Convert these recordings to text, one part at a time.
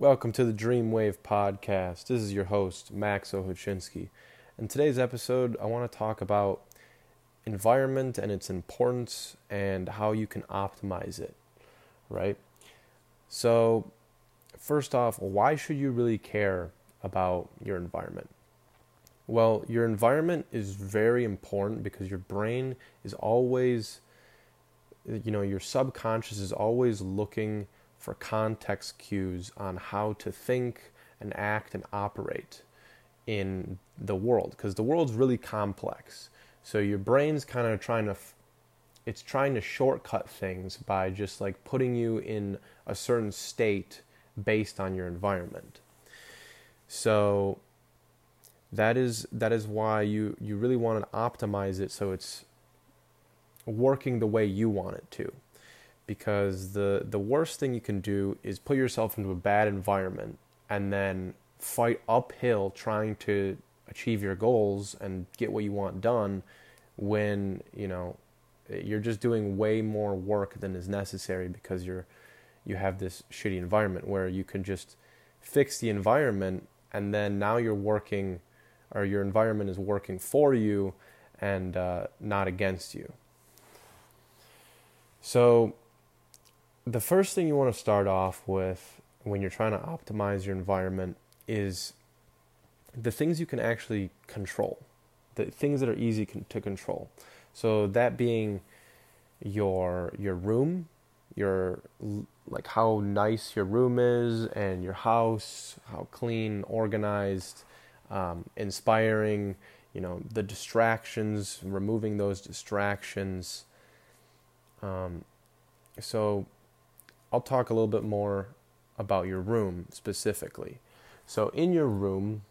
Welcome to the Dreamwave Podcast. This is your host, Max Ohuchinsky. In today's episode, I want to talk about environment and its importance and how you can optimize it, right? So, first off, why should you really care about your environment? Well, your environment is very important because your brain is always, you know, your subconscious is always looking for context cues on how to think and act and operate in the world because the world's really complex. So your brain's kind of trying to it's trying to shortcut things by just like putting you in a certain state based on your environment. So that is that is why you you really want to optimize it so it's working the way you want it to because the the worst thing you can do is put yourself into a bad environment and then fight uphill trying to achieve your goals and get what you want done when you know you're just doing way more work than is necessary because you're you have this shitty environment where you can just fix the environment and then now you're working or your environment is working for you and uh, not against you. So the first thing you want to start off with when you're trying to optimize your environment is the things you can actually control, the things that are easy to control. So that being your your room, your like how nice your room is and your house, how clean, organized, um, inspiring. You know the distractions, removing those distractions. Um, so I'll talk a little bit more about your room specifically. So, in your room,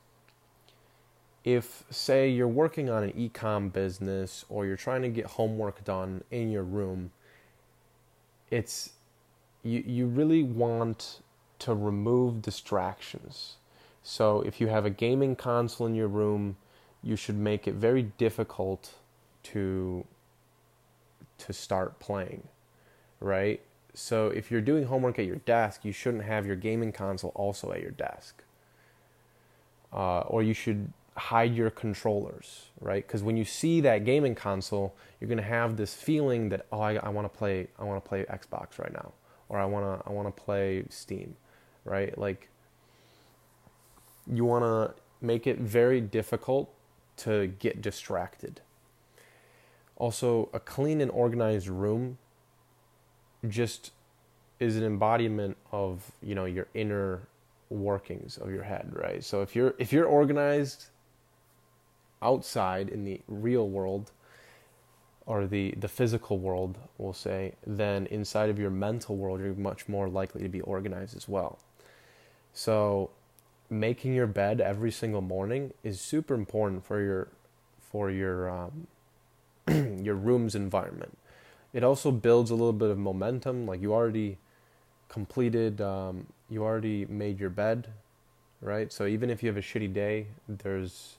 if say you're working on an e-com business or you're trying to get homework done in your room, it's you you really want to remove distractions. So, if you have a gaming console in your room, you should make it very difficult to to start playing, right? So if you're doing homework at your desk, you shouldn't have your gaming console also at your desk. Uh, or you should hide your controllers, right? Because when you see that gaming console, you're gonna have this feeling that oh, I, I want to play, I want to play Xbox right now, or I wanna, I wanna play Steam, right? Like you want to make it very difficult to get distracted. Also, a clean and organized room just is an embodiment of you know your inner workings of your head right? So if you're if you're organized outside in the real world or the the physical world we'll say then inside of your mental world you're much more likely to be organized as well. So making your bed every single morning is super important for your for your um, your room's environment it also builds a little bit of momentum. Like you already completed, um, you already made your bed, right? So even if you have a shitty day, there's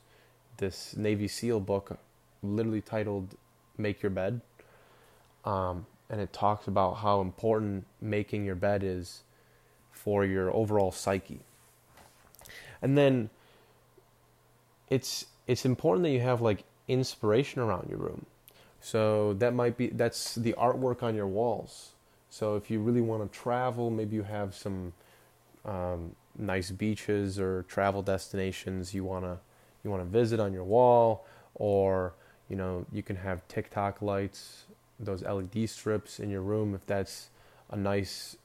this Navy SEAL book, literally titled "Make Your Bed," um, and it talks about how important making your bed is for your overall psyche. And then it's it's important that you have like inspiration around your room. So that might be that's the artwork on your walls. So if you really want to travel, maybe you have some um, nice beaches or travel destinations you wanna you wanna visit on your wall, or you know you can have TikTok lights, those LED strips in your room if that's a nice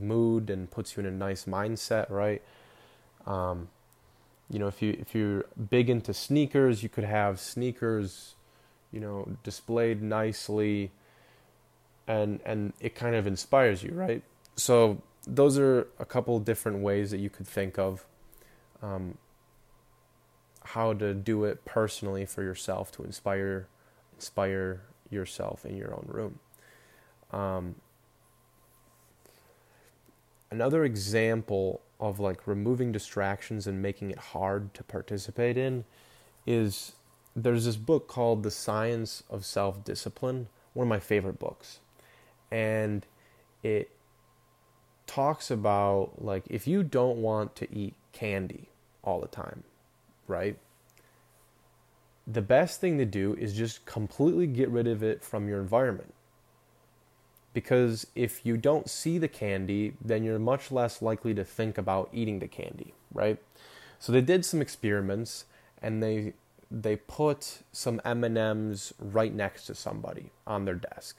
mood and puts you in a nice mindset, right? Um, you know, if you if you're big into sneakers, you could have sneakers you know, displayed nicely and and it kind of inspires you, right? So those are a couple different ways that you could think of um, how to do it personally for yourself to inspire inspire yourself in your own room. Um, another example of like removing distractions and making it hard to participate in is there's this book called The Science of Self Discipline, one of my favorite books. And it talks about like if you don't want to eat candy all the time, right? The best thing to do is just completely get rid of it from your environment. Because if you don't see the candy, then you're much less likely to think about eating the candy, right? So they did some experiments and they they put some M&Ms right next to somebody on their desk.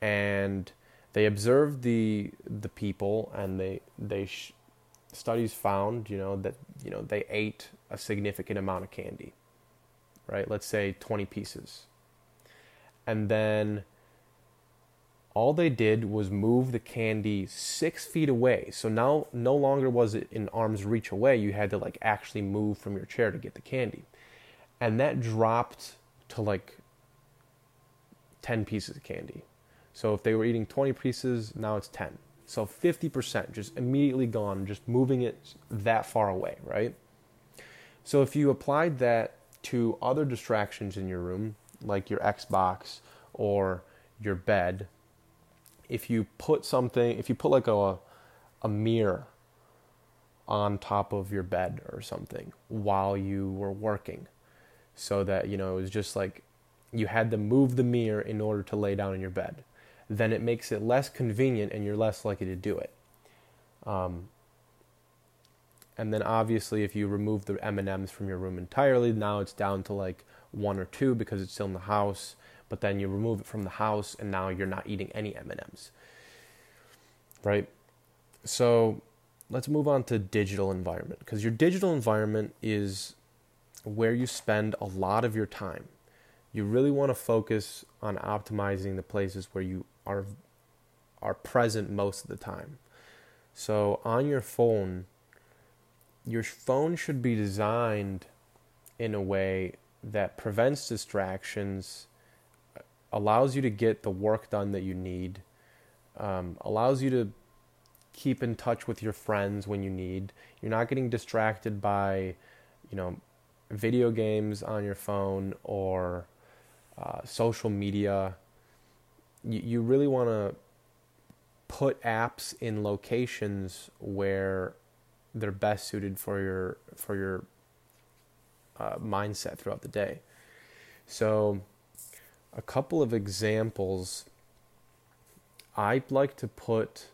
And they observed the the people and they they sh- studies found, you know, that you know, they ate a significant amount of candy. Right? Let's say 20 pieces. And then all they did was move the candy six feet away. So now no longer was it in arm's reach away. You had to like actually move from your chair to get the candy and that dropped to like 10 pieces of candy. So if they were eating 20 pieces, now it's 10. So 50% just immediately gone, just moving it that far away, right? So if you applied that to other distractions in your room, like your Xbox or your bed, if you put something, if you put like a, a mirror on top of your bed or something while you were working, so that you know it was just like you had to move the mirror in order to lay down in your bed. Then it makes it less convenient and you're less likely to do it. Um, and then obviously if you remove the m&ms from your room entirely now it's down to like one or two because it's still in the house but then you remove it from the house and now you're not eating any m&ms right? So let's move on to digital environment because your digital environment is where you spend a lot of your time. You really want to focus on optimizing the places where you are are present most of the time. So on your phone, your phone should be designed in a way that prevents distractions, allows you to get the work done that you need, um, allows you to keep in touch with your friends when you need. You're not getting distracted by, you know, video games on your phone or uh, social media, you, you really want to put apps in locations where they're best suited for your for your uh, mindset throughout the day. So, a couple of examples. I'd like to put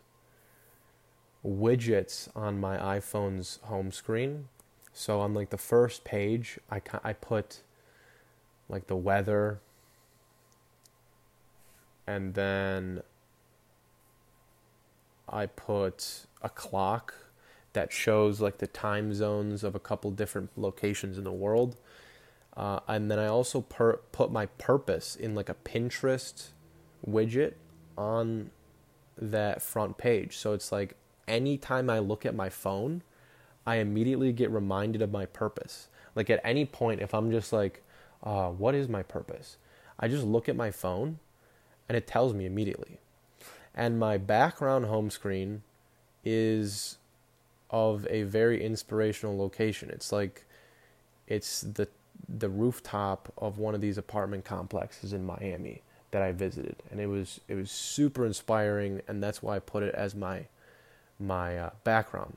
widgets on my iPhone's home screen so on like the first page, I I put like the weather, and then I put a clock that shows like the time zones of a couple different locations in the world. Uh, and then I also per- put my purpose in like a Pinterest widget on that front page. So it's like anytime I look at my phone, I immediately get reminded of my purpose. Like at any point, if I'm just like, uh, what is my purpose? I just look at my phone and it tells me immediately. And my background home screen is of a very inspirational location. It's like it's the the rooftop of one of these apartment complexes in Miami that I visited, and it was it was super inspiring, and that's why I put it as my my uh, background.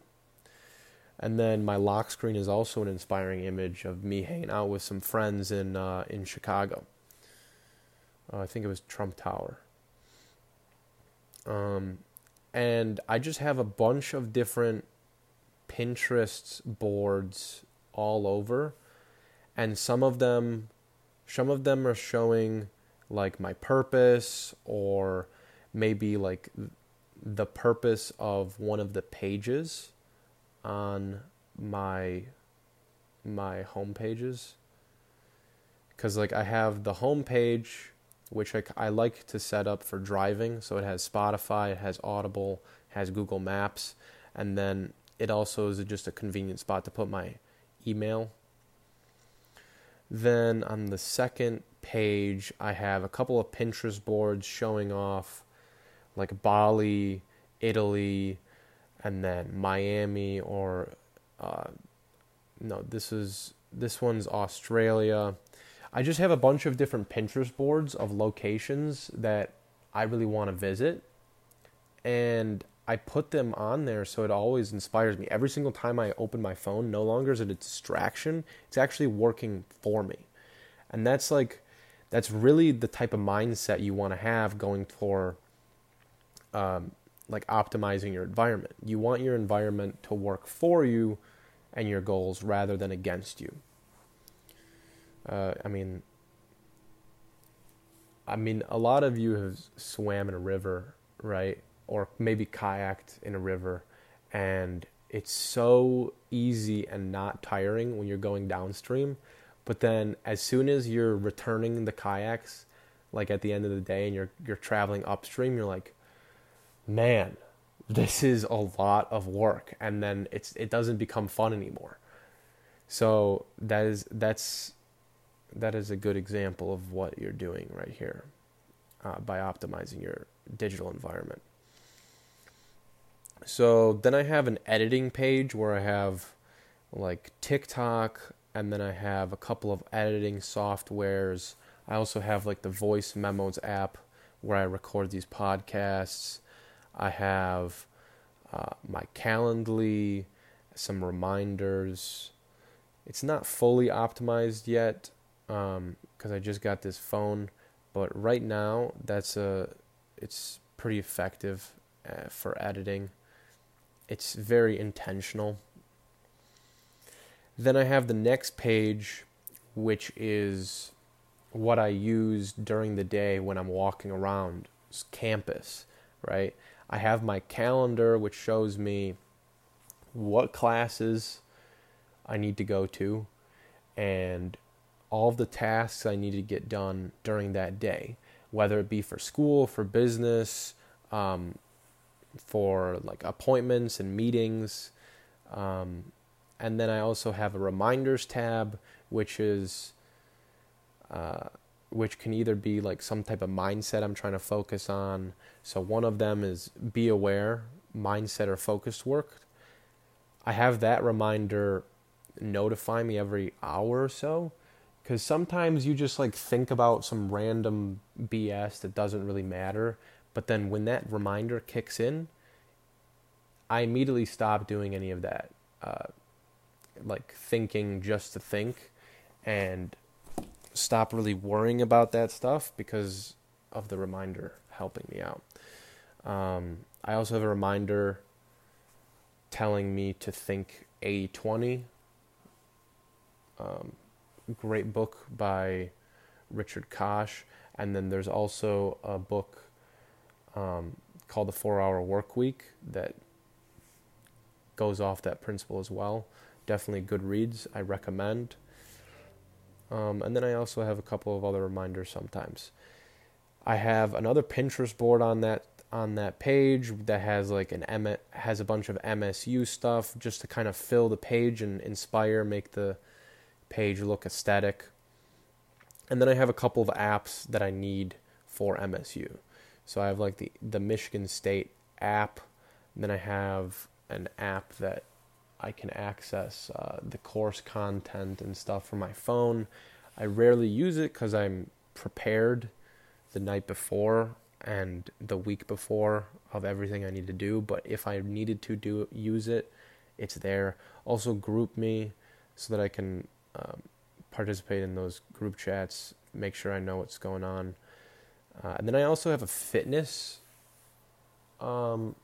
And then my lock screen is also an inspiring image of me hanging out with some friends in uh, in Chicago. Uh, I think it was Trump Tower. Um, and I just have a bunch of different Pinterest boards all over, and some of them, some of them are showing like my purpose or maybe like the purpose of one of the pages on my my home pages. Because like I have the home page which I, I like to set up for driving. So it has Spotify it has Audible has Google Maps. And then it also is just a convenient spot to put my email. Then on the second page I have a couple of Pinterest boards showing off like Bali Italy and then Miami or uh, no, this is this one's Australia. I just have a bunch of different Pinterest boards of locations that I really want to visit, and I put them on there so it always inspires me. Every single time I open my phone, no longer is it a distraction. It's actually working for me. And that's like that's really the type of mindset you want to have going for um, like optimizing your environment. You want your environment to work for you and your goals rather than against you. Uh, I mean, I mean, a lot of you have swam in a river, right? Or maybe kayaked in a river, and it's so easy and not tiring when you're going downstream. But then, as soon as you're returning the kayaks, like at the end of the day, and you're you're traveling upstream, you're like, man, this is a lot of work, and then it's it doesn't become fun anymore. So that is that's that is a good example of what you're doing right here uh, by optimizing your digital environment. So then I have an editing page where I have like TikTok, and then I have a couple of editing softwares. I also have like the Voice Memos app where I record these podcasts. I have uh, my Calendly, some reminders. It's not fully optimized yet because um, I just got this phone, but right now that's a it's pretty effective uh, for editing. It's very intentional. Then I have the next page, which is what I use during the day when I'm walking around campus, right? I have my calendar, which shows me what classes I need to go to and all of the tasks I need to get done during that day, whether it be for school, for business, um, for like appointments and meetings. Um, and then I also have a reminders tab, which is uh, which can either be like some type of mindset I'm trying to focus on. So one of them is be aware, mindset or focused work. I have that reminder notify me every hour or so because sometimes you just like think about some random BS that doesn't really matter, but then when that reminder kicks in, I immediately stop doing any of that, uh, like thinking just to think, and stop really worrying about that stuff because of the reminder helping me out. Um, I also have a reminder telling me to think 80 20. Um, great book by Richard Koch. And then there's also a book um, called The Four Hour Work Week that goes off that principle as well. Definitely good reads. I recommend. Um, and then I also have a couple of other reminders sometimes. I have another Pinterest board on that on that page that has like an M- has a bunch of MSU stuff just to kind of fill the page and inspire, make the page look aesthetic. And then I have a couple of apps that I need for MSU. So I have like the the Michigan State app. And then I have an app that I can access uh, the course content and stuff from my phone. I rarely use it because I'm prepared the night before and the week before of everything I need to do. But if I needed to do use it, it's there. Also, GroupMe so that I can um, participate in those group chats, make sure I know what's going on. Uh, and then I also have a fitness, um,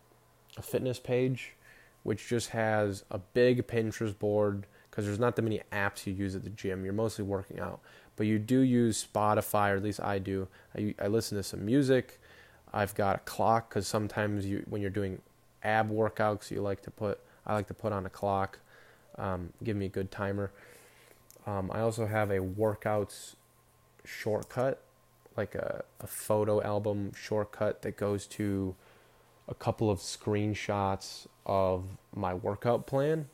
a fitness page which just has a big Pinterest board because there's not that many apps you use at the gym. You're mostly working out, but you do use Spotify, or at least I do. I, I listen to some music. I've got a clock because sometimes you when you're doing ab workouts, you like to put I like to put on a clock, um, give me a good timer. Um, I also have a workouts shortcut, like a, a photo album shortcut that goes to a couple of screenshots of my workout plan.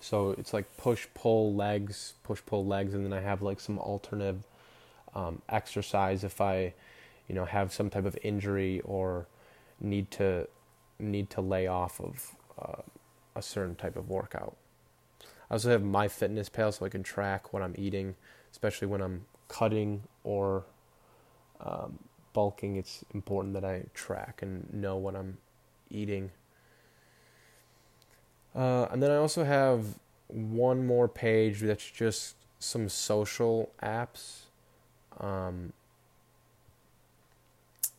So it's like push pull legs, push pull legs, and then I have like some alternative um, exercise if I, you know, have some type of injury or need to need to lay off of uh, a certain type of workout. I also have MyFitnessPal so I can track what I'm eating, especially when I'm cutting or um, bulking. It's important that I track and know what I'm eating. Uh, and then I also have one more page that's just some social apps um,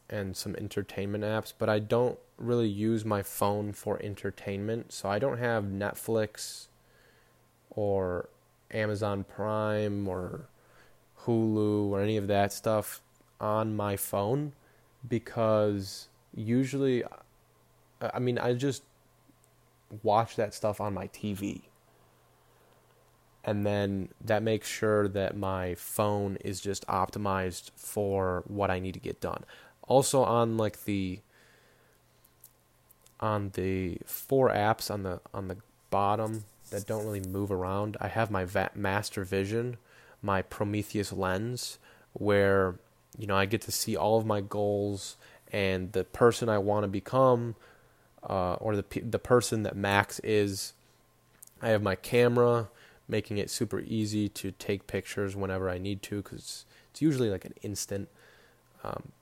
and some entertainment apps, but I don't really use my phone for entertainment. So I don't have Netflix or Amazon Prime or Hulu or any of that stuff on my phone because usually, I mean, I just watch that stuff on my TV. And then that makes sure that my phone is just optimized for what I need to get done. Also on like the on the four apps on the on the bottom that don't really move around, I have my master vision, my Prometheus lens where you know I get to see all of my goals and the person I want to become uh, or the the person that Max is. I have my camera, making it super easy to take pictures whenever I need to, because it's usually like an instant. Um,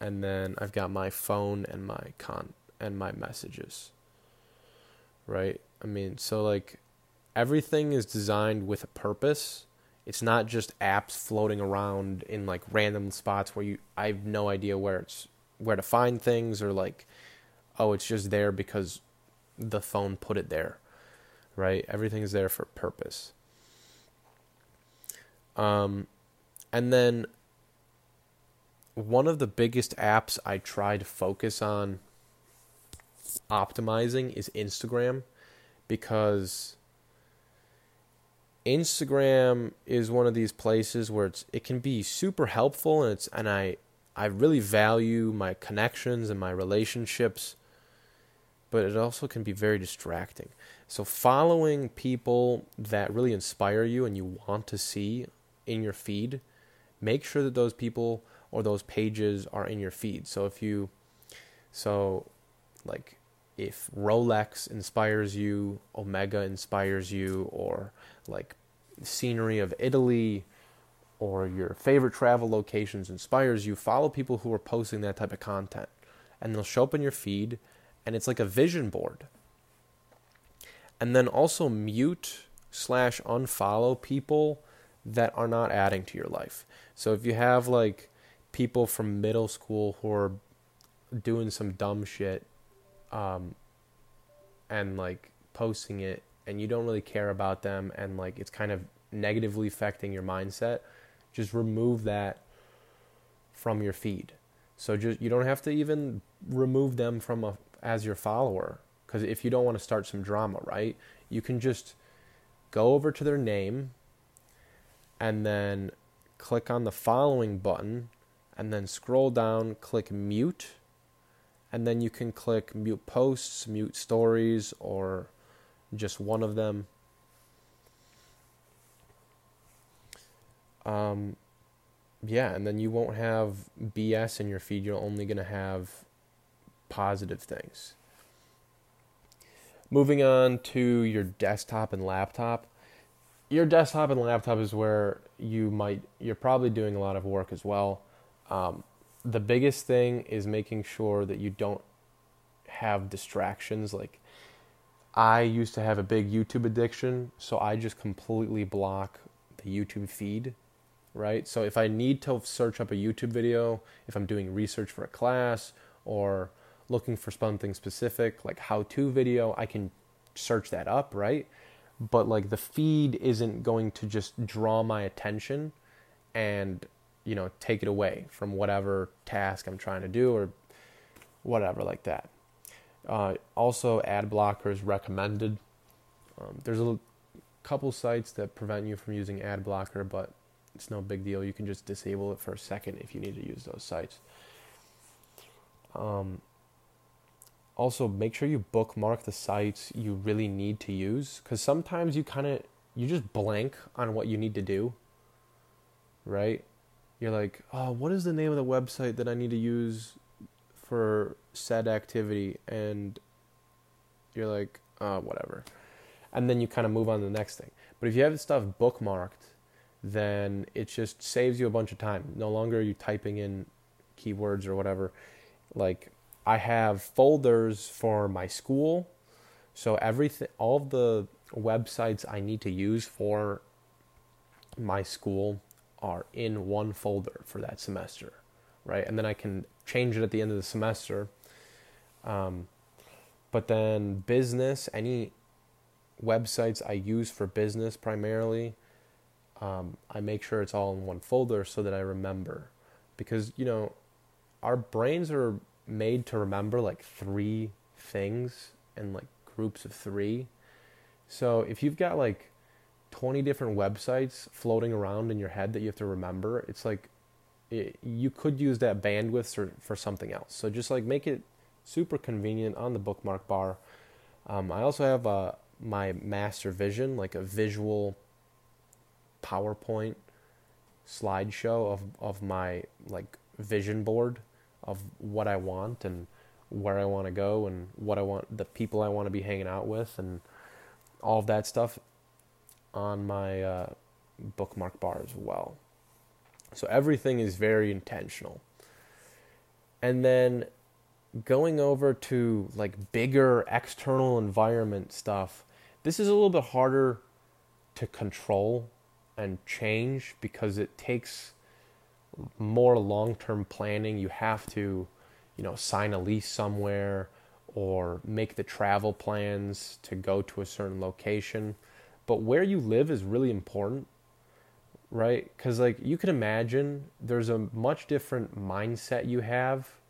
and then I've got my phone and my con and my messages. Right? I mean, so like everything is designed with a purpose. It's not just apps floating around in like random spots where you I have no idea where it's where to find things or like oh, it's just there because the phone put it there, right? Everything is there for purpose. Um, and then one of the biggest apps I try to focus on optimizing is Instagram because Instagram is one of these places where it's it can be super helpful and it's and I I really value my connections and my relationships but it also can be very distracting. So, following people that really inspire you and you want to see in your feed, make sure that those people or those pages are in your feed. So, if you, so like, if Rolex inspires you, Omega inspires you, or like scenery of Italy, or your favorite travel locations inspires you, follow people who are posting that type of content. And they'll show up in your feed and it's like a vision board. And then also mute slash unfollow people that are not adding to your life. So if you have like people from middle school who are doing some dumb shit, um, and like posting it, and you don't really care about them, and like it's kind of negatively affecting your mindset, just remove that from your feed. So just you don't have to even remove them from a as your follower because if you don't want to start some drama, right? You can just go over to their name and then click on the following button and then scroll down, click mute, and then you can click mute posts, mute stories, or just one of them. Um, yeah, and then you won't have BS in your feed. You're only going to have positive things. Moving on to your desktop and laptop. Your desktop and laptop is where you might, you're probably doing a lot of work as well. Um, the biggest thing is making sure that you don't have distractions. Like, I used to have a big YouTube addiction, so I just completely block the YouTube feed, right? So if I need to search up a YouTube video, if I'm doing research for a class or looking for something specific, like how to video, I can search that up, right? But like the feed isn't going to just draw my attention and, you know, take it away from whatever task I'm trying to do or whatever like that. Uh, also, ad blockers recommended. Um, there's a couple sites that prevent you from using ad blocker, but it's no big deal. You can just disable it for a second if you need to use those sites. Um, also make sure you bookmark the sites you really need to use because sometimes you kind of you just blank on what you need to do right? You're like oh what is the name of the website that i need to use for said activity? And you're like oh whatever. And then you kind of move on to the next thing. But if you have stuff bookmarked then it just saves you a bunch of time. No longer are you typing in keywords or whatever. Like I have folders for my school. So everything all the websites I need to use for my school are in one folder for that semester, right? And then I can change it at the end of the semester. Um, but then business, any websites I use for business primarily, um, I make sure it's all in one folder so that I remember. Because, you know, our brains are made to remember like three things and like groups of three. So if you've got like 20 different websites floating around in your head that you have to remember, it's like it, you could use that bandwidth for, for something else. So just like make it super convenient on the bookmark bar. Um, I also have uh, my master vision, like a visual PowerPoint slideshow of, of my like vision board of what I want and where I want to go and what I want, the people I want to be hanging out with, and all of that stuff on my uh, bookmark bar as well. So everything is very intentional. And then going over to like bigger external environment stuff, this is a little bit harder to control and change because it takes more long-term planning. You have to, you know, sign a lease somewhere or make the travel plans to go to a certain location. But where you live is really important, right? Cuz like you can imagine there's a much different mindset you have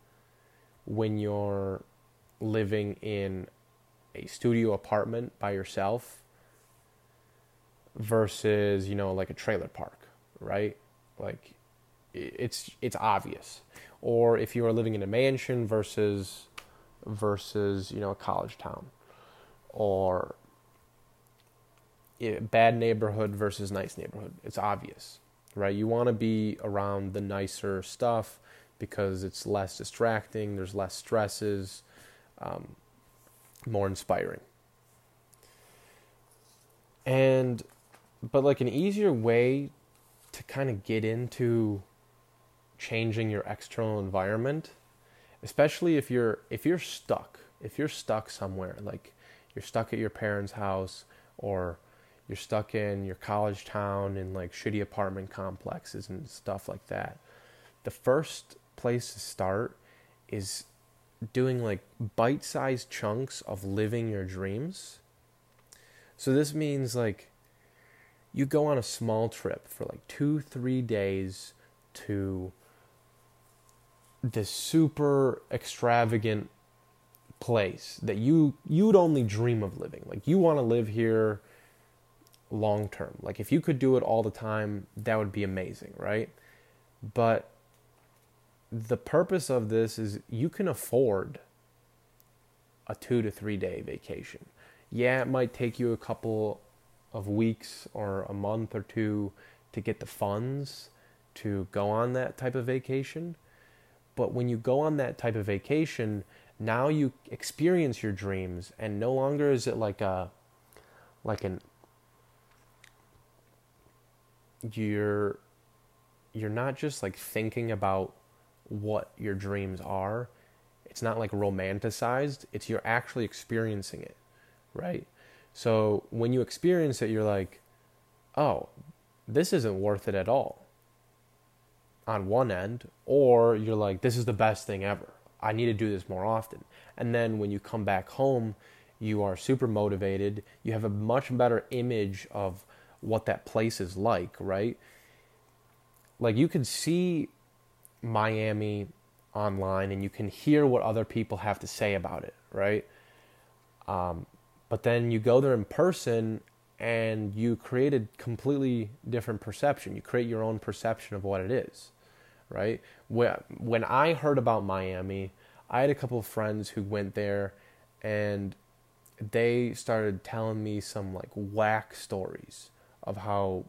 when you're living in a studio apartment by yourself versus, you know, like a trailer park, right? Like it's it's obvious. Or if you are living in a mansion versus versus you know a college town, or bad neighborhood versus nice neighborhood. It's obvious, right? You want to be around the nicer stuff because it's less distracting. There's less stresses, um, more inspiring. And but like an easier way to kind of get into changing your external environment, especially if you're if you're stuck, if you're stuck somewhere, like you're stuck at your parents' house or you're stuck in your college town in like shitty apartment complexes and stuff like that. The first place to start is doing like bite-sized chunks of living your dreams. So this means like you go on a small trip for like 2-3 days to this super extravagant place that you you'd only dream of living. Like you want to live here long term. Like if you could do it all the time, that would be amazing, right? But the purpose of this is you can afford a 2 to 3 day vacation. Yeah, it might take you a couple of weeks or a month or two to get the funds to go on that type of vacation but when you go on that type of vacation, now you experience your dreams and no longer is it like a like an you're you're not just like thinking about what your dreams are. It's not like romanticized, it's you're actually experiencing it, right? So when you experience it, you're like, "Oh, this isn't worth it at all." On one end, or you're like, this is the best thing ever. I need to do this more often. And then when you come back home, you are super motivated. You have a much better image of what that place is like, right? Like you can see Miami online and you can hear what other people have to say about it, right? Um, but then you go there in person and you create a completely different perception. You create your own perception of what it is right? When I heard about Miami, I had a couple of friends who went there and they started telling me some like whack stories of how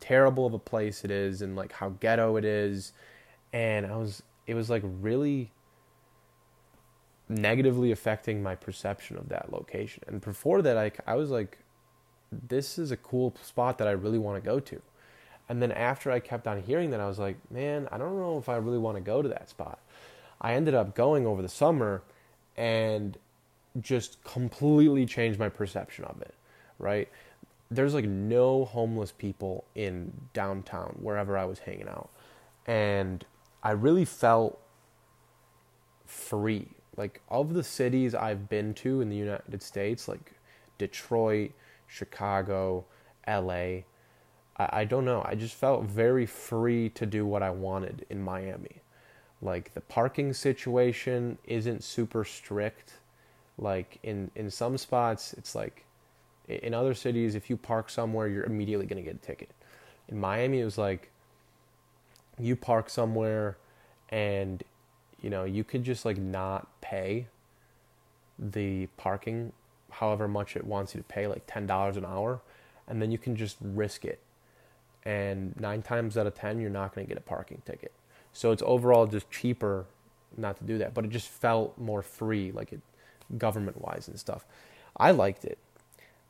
terrible of a place it is and like how ghetto it is and I was it was like really negatively affecting my perception of that location. And before that I I was like this is a cool spot that I really want to go to. And then after I kept on hearing that, I was like, man, I don't know if I really want to go to that spot. I ended up going over the summer and just completely changed my perception of it, right? There's like no homeless people in downtown wherever I was hanging out. And I really felt free. Like of the cities I've been to in the United States, like Detroit, Chicago, LA, I, I don't know. I just felt very free to do what I wanted in Miami. Like the parking situation isn't super strict. Like in in some spots, it's like in other cities, if you park somewhere, you're immediately gonna get a ticket. In Miami, it was like you park somewhere, and you know you could just like not pay the parking, however much it wants you to pay, like ten dollars an hour, and then you can just risk it. And nine times out of ten, you're not gonna get a parking ticket. So it's overall just cheaper not to do that, but it just felt more free, like it government wise and stuff. I liked it.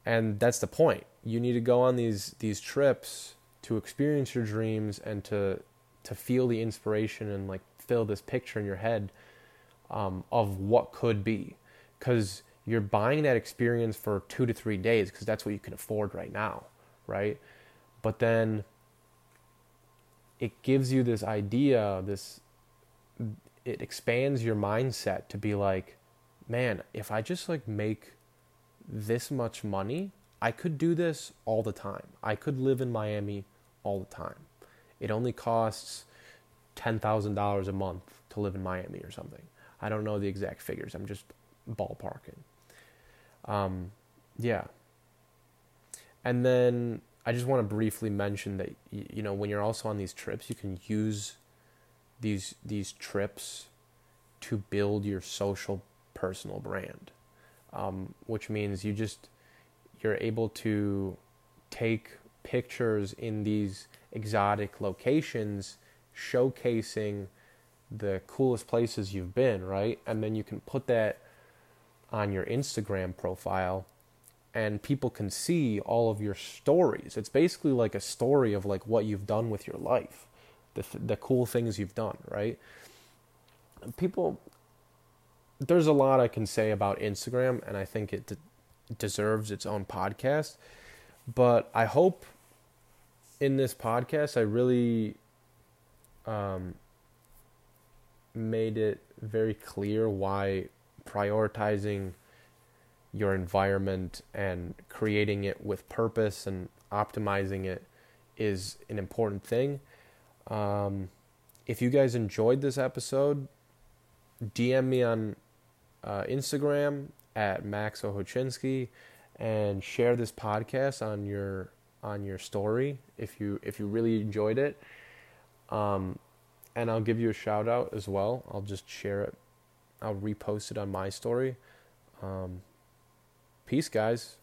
And that's the point. You need to go on these these trips to experience your dreams and to to feel the inspiration and like fill this picture in your head um, of what could be, because you're buying that experience for two to three days because that's what you can afford right now, right? But then it gives you this idea, this it expands your mindset to be like, man, if I just like make this much money, I could do this all the time. I could live in Miami all the time. It only costs $10,000 a month to live in Miami or something. I don't know the exact figures. I'm just ballparking. Um, yeah. And then I just want to briefly mention that you know when you're also on these trips, you can use these these trips to build your social personal brand, um, which means you just you're able to take pictures in these exotic locations, showcasing the coolest places you've been, right? And then you can put that on your Instagram profile and people can see all of your stories. It's basically like a story of like what you've done with your life, the the cool things you've done, right? People there's a lot I can say about Instagram and I think it de- deserves its own podcast, but I hope in this podcast I really um made it very clear why prioritizing your environment and creating it with purpose and optimizing it is an important thing. Um, if you guys enjoyed this episode, DM me on uh, Instagram at Max Ohochinsky and share this podcast on your on your story if you if you really enjoyed it. Um, and I'll give you a shout out as well. I'll just share it. I'll repost it on my story. Um, Peace, guys.